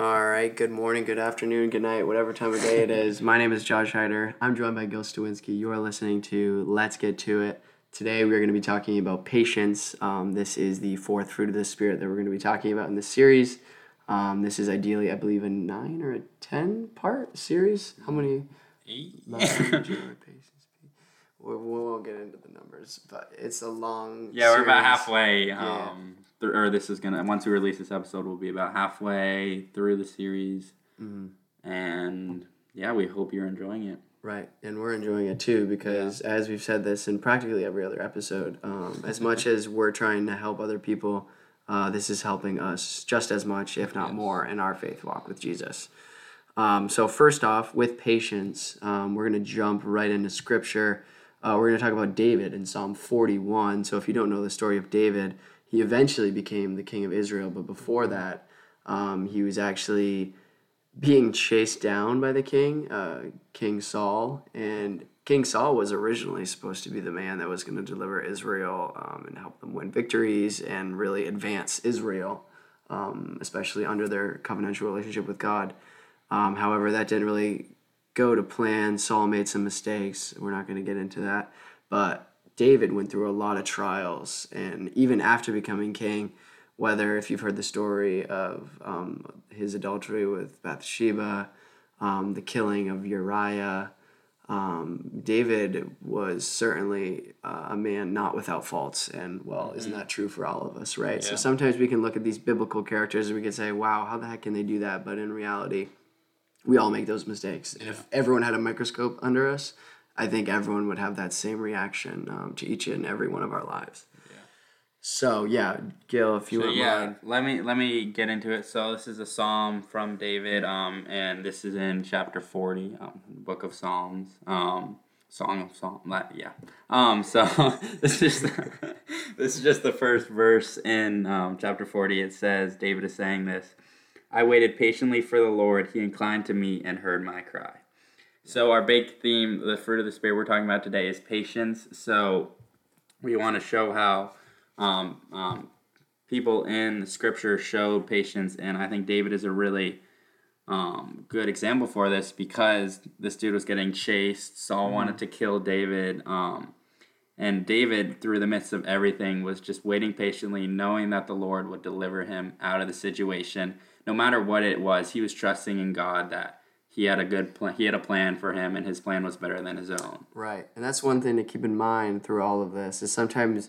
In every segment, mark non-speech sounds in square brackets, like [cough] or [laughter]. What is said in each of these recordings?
All right. Good morning, good afternoon, good night, whatever time of day it is. My name is Josh Heider. I'm joined by Gil Stawinski. You are listening to Let's Get to It. Today we're going to be talking about patience. Um, this is the fourth fruit of the Spirit that we're going to be talking about in this series. Um, this is ideally, I believe, a nine or a ten part series. How many? Eight. Love, joy, [laughs] patience. We we won't get into the numbers, but it's a long. Yeah, we're about series. halfway. Yeah. Th- or this is gonna once we release this episode, we'll be about halfway through the series, Mhm. and yeah, we hope you're enjoying it. Right, and we're enjoying it too because, as we've said this in practically every other episode, um, as much as we're trying to help other people, uh, this is helping us just as much, if not Yes. more, in our faith walk with Jesus. Um, so, first off, with patience, um, we're going to jump right into scripture. Uh, we're going to talk about David in Psalm 41. So, if you don't know the story of David, he eventually became the king of Israel, but before that, um, he was actually being chased down by the king, uh, King Saul, and King Saul was originally supposed to be the man that was going to deliver Israel um, and help them win victories and really advance Israel, um, especially under their covenantal relationship with God. Um, however, that didn't really go to plan. Saul made some mistakes. We're not going to get into that, but David went through a lot of trials, and even after becoming king, whether if you've heard the story of um, his adultery with Bathsheba, um, the killing of Uriah, um, David was certainly uh, a man not without faults. And well, isn't that true for all of us, right? So sometimes we can look at these biblical characters and we can say, wow, how the heck can they do that? But in reality, we all make those mistakes. If everyone had a microscope under us, I think everyone would have that same reaction um, to each and every one of our lives. Yeah. So yeah, Gil, if you So wouldn't yeah, mind. let me let me get into it. So this is a psalm from David, um, and this is in chapter forty, um, book of Psalms, um, song of Psalm. Yeah. Um, so [laughs] this is the, [laughs] this is just the first verse in um, chapter forty. It says David is saying this. I waited patiently for the Lord. He inclined to me and heard my cry. So our big theme, the fruit of the spirit we're talking about today, is patience. So we want to show how um, um, people in the scripture showed patience, and I think David is a really um, good example for this because this dude was getting chased. Saul wanted to kill David, um, and David, through the midst of everything, was just waiting patiently, knowing that the Lord would deliver him out of the situation, no matter what it was. He was trusting in God that he had a good plan. He had a plan for him, and his plan was better than his own. Right. And that's one thing to keep in mind through all of this is sometimes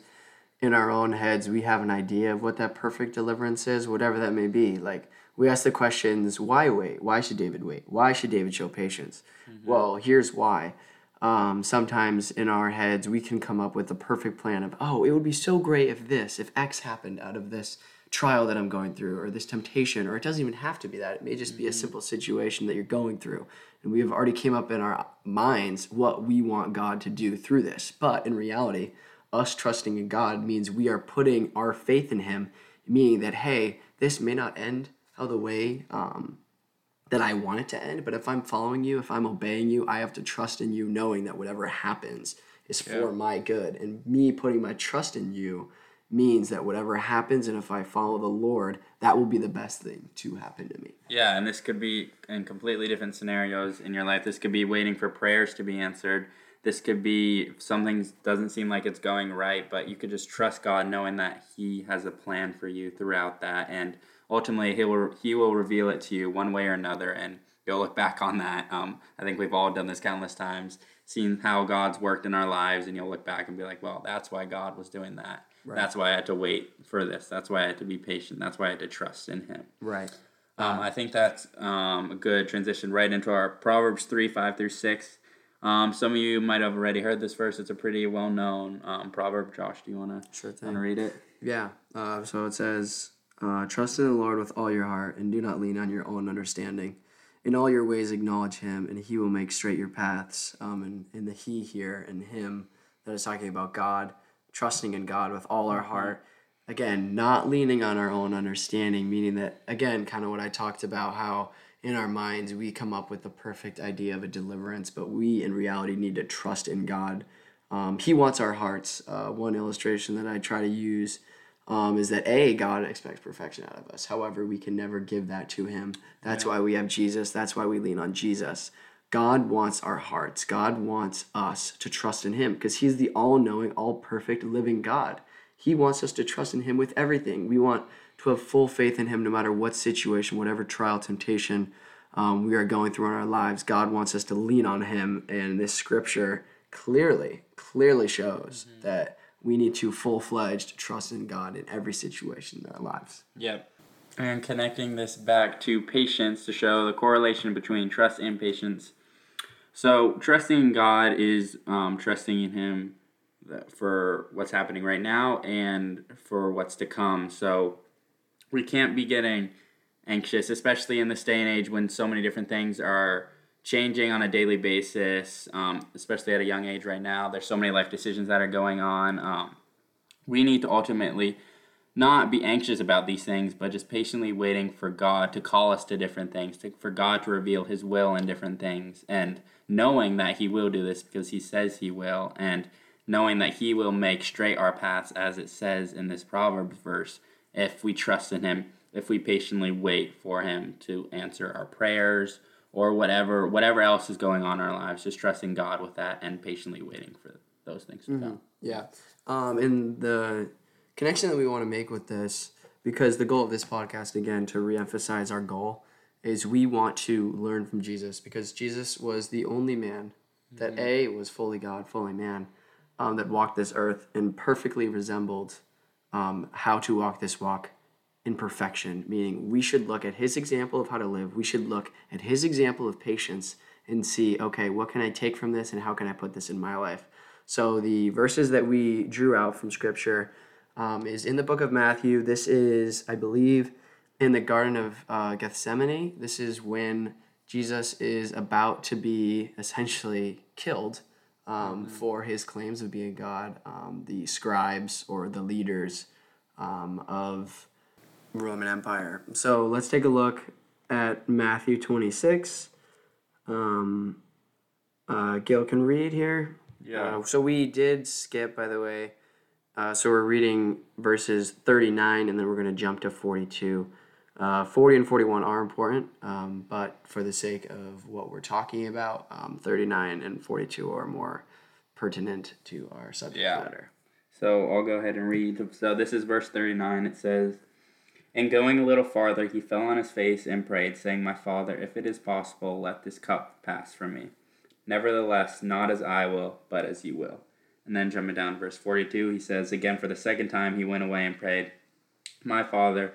in our own heads we have an idea of what that perfect deliverance is, whatever that may be. Like we ask the questions, why wait? Why should David wait? Why should David show patience? Well, here's why. Um, sometimes in our heads we can come up with a perfect plan of, oh, it would be so great if this, if X happened out of this trial that I'm going through, or this temptation, or it doesn't even have to be that. It may just be a simple situation that you're going through. And we have already came up in our minds what we want God to do through this. But in reality, us trusting in God means we are putting our faith in Him, meaning that, hey, this may not end how the way um, that I want it to end, but if I'm following you, if I'm obeying you, I have to trust in you, knowing that whatever happens is for my good. And me putting my trust in you means that whatever happens, and if I follow the Lord, that will be the best thing to happen to me. Yeah, and this could be in completely different scenarios in your life. This could be waiting for prayers to be answered. This could be something doesn't seem like it's going right, but you could just trust God, knowing that He has a plan for you throughout that, and ultimately He will He will reveal it to you one way or another, and you'll look back on that. Um, I think we've all done this countless times, seen how God's worked in our lives, and you'll look back and be like, "Well, that's why God was doing that. That's why I had to wait for this. That's why I had to be patient. That's why I had to trust in Him." Right. Um, I think that's um, a good transition right into our Proverbs 3 5 through 6. Um, some of you might have already heard this verse. It's a pretty well known um, proverb. Josh, do you want to Sure thing. read it? Yeah. Uh, so it says, uh, "Trust in the Lord with all your heart, and do not lean on your own understanding. In all your ways acknowledge Him, and He will make straight your paths." Um, and in the He here and Him that is talking about God, trusting in God with all our heart. Again, not leaning on our own understanding, meaning that again, kind of what I talked about, how in our minds we come up with the perfect idea of a deliverance, but we in reality need to trust in God. Um, he wants our hearts. Uh, one illustration that I try to use um, is that a God expects perfection out of us. However, we can never give that to Him. That's why we have Jesus. That's why we lean on Jesus. God wants our hearts. God wants us to trust in Him because He's the all knowing, all perfect, living God. He wants us to trust in Him with everything. We want to have full faith in Him no matter what situation, whatever trial, temptation um, we are going through in our lives. God wants us to lean on Him. And this scripture clearly, clearly shows mm-hmm. that we need to full fledged trust in God in every situation in our lives. Yep. And connecting this back to patience to show the correlation between trust and patience. So, trusting in God is um, trusting in Him for what's happening right now and for what's to come. So, we can't be getting anxious, especially in this day and age when so many different things are changing on a daily basis, um, especially at a young age right now. There's so many life decisions that are going on. Um, we need to ultimately not be anxious about these things, but just patiently waiting for God to call us to different things, to, for God to reveal His will in different things, and knowing that He will do this because He says He will, and knowing that He will make straight our paths as it says in this Proverbs verse if we trust in Him, if we patiently wait for Him to answer our prayers or whatever whatever else is going on in our lives, just trusting God with that and patiently waiting for those things to mm-hmm. come. Yeah. Um, and the connection that we want to make with this, because the goal of this podcast, again, to reemphasize our goal, is we want to learn from Jesus because Jesus was the only man that mm-hmm. A was fully God, fully man, um, that walked this earth and perfectly resembled um, how to walk this walk in perfection, meaning we should look at his example of how to live. We should look at his example of patience and see, okay, what can I take from this and how can I put this in my life? So the verses that we drew out from scripture um, is in the book of Matthew. This is, I believe, in the Garden of uh, Gethsemane. This is when Jesus is about to be essentially killed um, mm-hmm. for his claims of being God. Um, the scribes or the leaders um, of Roman Empire. So let's take a look at Matthew 26. Um, uh, Gail can read here. Yeah. Uh, so we did skip, by the way. Uh, so we're reading verses 39 and then we're going to jump to 42. Uh, 40 and 41 are important, um, but for the sake of what we're talking about, um, 39 and 42 are more pertinent to our subject yeah. matter. So I'll go ahead and read. So this is verse 39. It says, and going a little farther, he fell on his face and prayed, saying, My father, if it is possible, let this cup pass from me. Nevertheless, not as I will, but as you will. And then jumping down verse 42, he says, Again for the second time, he went away and prayed, My father,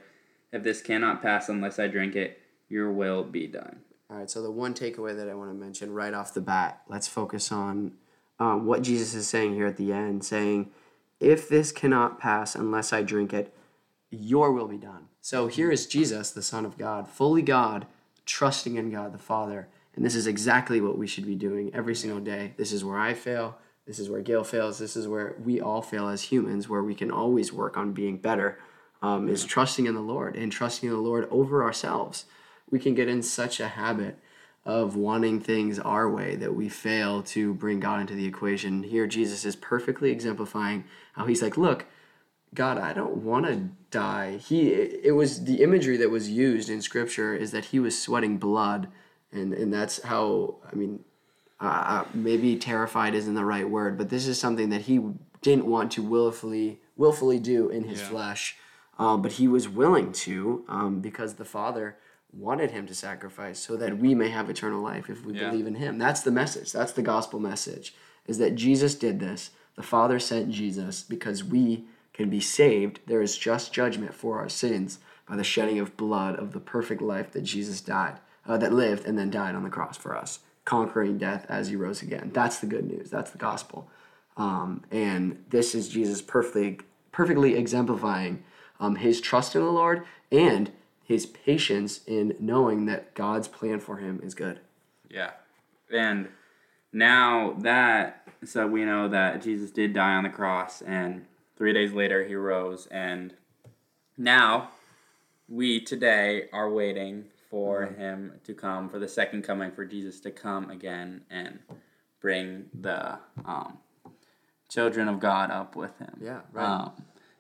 if this cannot pass unless I drink it, your will be done. All right, so the one takeaway that I want to mention right off the bat, let's focus on um, what Jesus is saying here at the end, saying, If this cannot pass unless I drink it, your will be done. So here is Jesus, the Son of God, fully God, trusting in God the Father. And this is exactly what we should be doing every single day. This is where I fail. This is where Gail fails. This is where we all fail as humans, where we can always work on being better, um, is trusting in the Lord and trusting in the Lord over ourselves. We can get in such a habit of wanting things our way that we fail to bring God into the equation. Here, Jesus is perfectly exemplifying how he's like, Look, God, I don't want to die. He it was the imagery that was used in scripture is that he was sweating blood and and that's how I mean uh, maybe terrified isn't the right word, but this is something that he didn't want to willfully willfully do in his yeah. flesh, um, but he was willing to um, because the Father wanted him to sacrifice so that we may have eternal life if we yeah. believe in him. That's the message. That's the gospel message. Is that Jesus did this. The Father sent Jesus because we can be saved, there is just judgment for our sins by the shedding of blood of the perfect life that Jesus died, uh, that lived and then died on the cross for us, conquering death as he rose again. That's the good news. That's the gospel. Um, and this is Jesus perfectly, perfectly exemplifying um, his trust in the Lord and his patience in knowing that God's plan for him is good. Yeah. And now that, so we know that Jesus did die on the cross and Three days later, he rose, and now we today are waiting for mm-hmm. him to come, for the second coming, for Jesus to come again and bring the um, children of God up with him. Yeah, right. Um,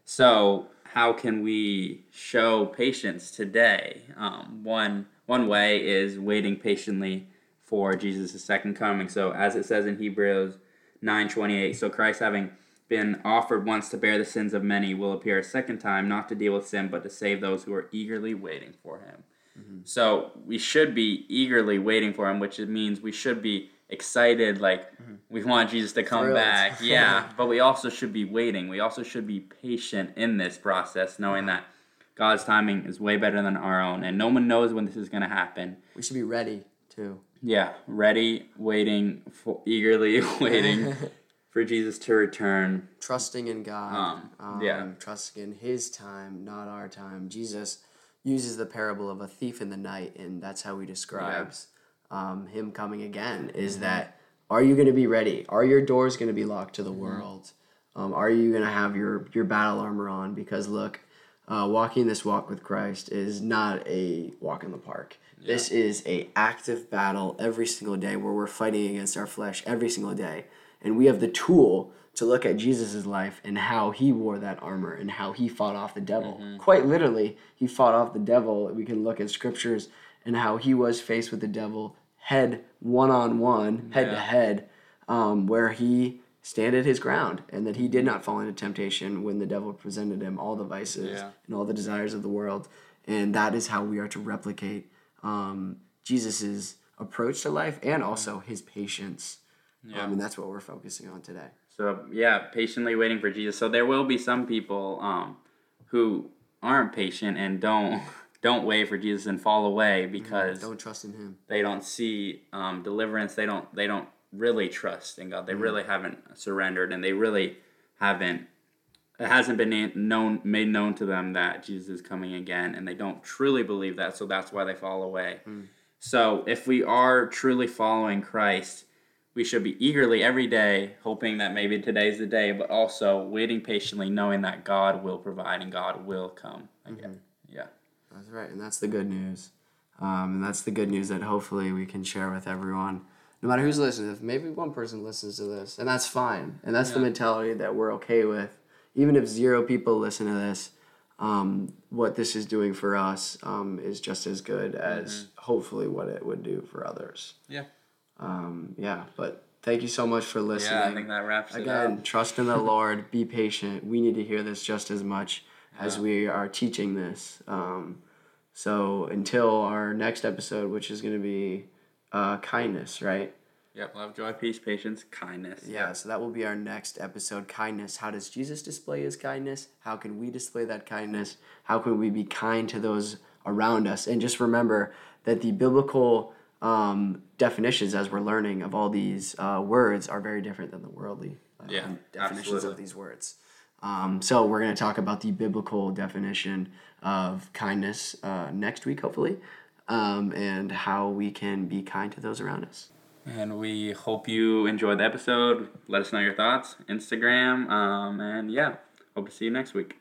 So how can we show patience today? Um, one one way is waiting patiently for Jesus' second coming. So as it says in Hebrews nine twenty eight, so Christ having been offered once to bear the sins of many will appear a second time, not to deal with sin, but to save those who are eagerly waiting for him. Mm-hmm. So we should be eagerly waiting for him, which means we should be excited, like mm-hmm. we want Jesus to come Thrilled. back. [laughs] Yeah, but we also should be waiting. We also should be patient in this process, knowing that God's timing is way better than our own, and no one knows when this is going to happen. We should be ready too. Yeah, ready, waiting, for, eagerly [laughs] waiting [laughs] for Jesus to return. Trusting in God. Um, um, yeah. Trusting in His time, not our time. Jesus uses the parable of a thief in the night, and that's how he describes yeah. um, him coming again. Is mm-hmm. that are you going to be ready? Are your doors going to be locked to the mm-hmm. world? Um, are you going to have your your battle armor on? Because look, uh, walking this walk with Christ is not a walk in the park. Yeah. This is a active battle every single day where we're fighting against our flesh every single day, and we have the tool to look at Jesus' life and how he wore that armor and how he fought off the devil. Mm-hmm. Quite literally, he fought off the devil. We can look at scriptures and how he was faced with the devil head one on one, head to head, um, where he standed his ground and that he did not fall into temptation when the devil presented him all the vices yeah. and all the desires of the world. And that is how we are to replicate um, Jesus's approach to life and also his patience. Yeah. Um, and that's what we're focusing on today. So yeah, patiently waiting for Jesus. So there will be some people um, who aren't patient and don't [laughs] don't wait for Jesus and fall away because don't trust in Him. They don't see um, deliverance. They don't they don't really trust in God. They mm-hmm. really haven't surrendered, and they really haven't. It hasn't been known made known to them that Jesus is coming again, and they don't truly believe that. So that's why they fall away. Mm. So if we are truly following Christ, we should be eagerly every day hoping that maybe today's the day, but also waiting patiently, knowing that God will provide and God will come again. Mm-hmm. Yeah, that's right, and that's the good news. Um, and that's the good news that hopefully we can share with everyone no matter who's listening, if maybe one person listens to this, and that's fine, and that's yeah. the mentality that we're okay with. Even if zero people listen to this, um, what this is doing for us um, is just as good as mm-hmm. hopefully what it would do for others. Yeah. Um, yeah, but thank you so much for listening. Yeah, I think that wraps Again, it Again, trust in the [laughs] Lord. Be patient. We need to hear this just as much yeah. as we are teaching this. Um, so until our next episode, which is going to be uh, kindness, right? Yep, love, joy, peace, patience, kindness. Yeah, so that will be our next episode kindness. How does Jesus display his kindness? How can we display that kindness? How can we be kind to those around us? And just remember that the biblical um, definitions, as we're learning, of all these uh, words are very different than the worldly uh, yeah, definitions absolutely. of these words. Um, so we're going to talk about the biblical definition of kindness uh, next week, hopefully um, and how we can be kind to those around us. And we hope you enjoyed the episode. Let us know your thoughts, Instagram, um, and yeah, hope to see you next week.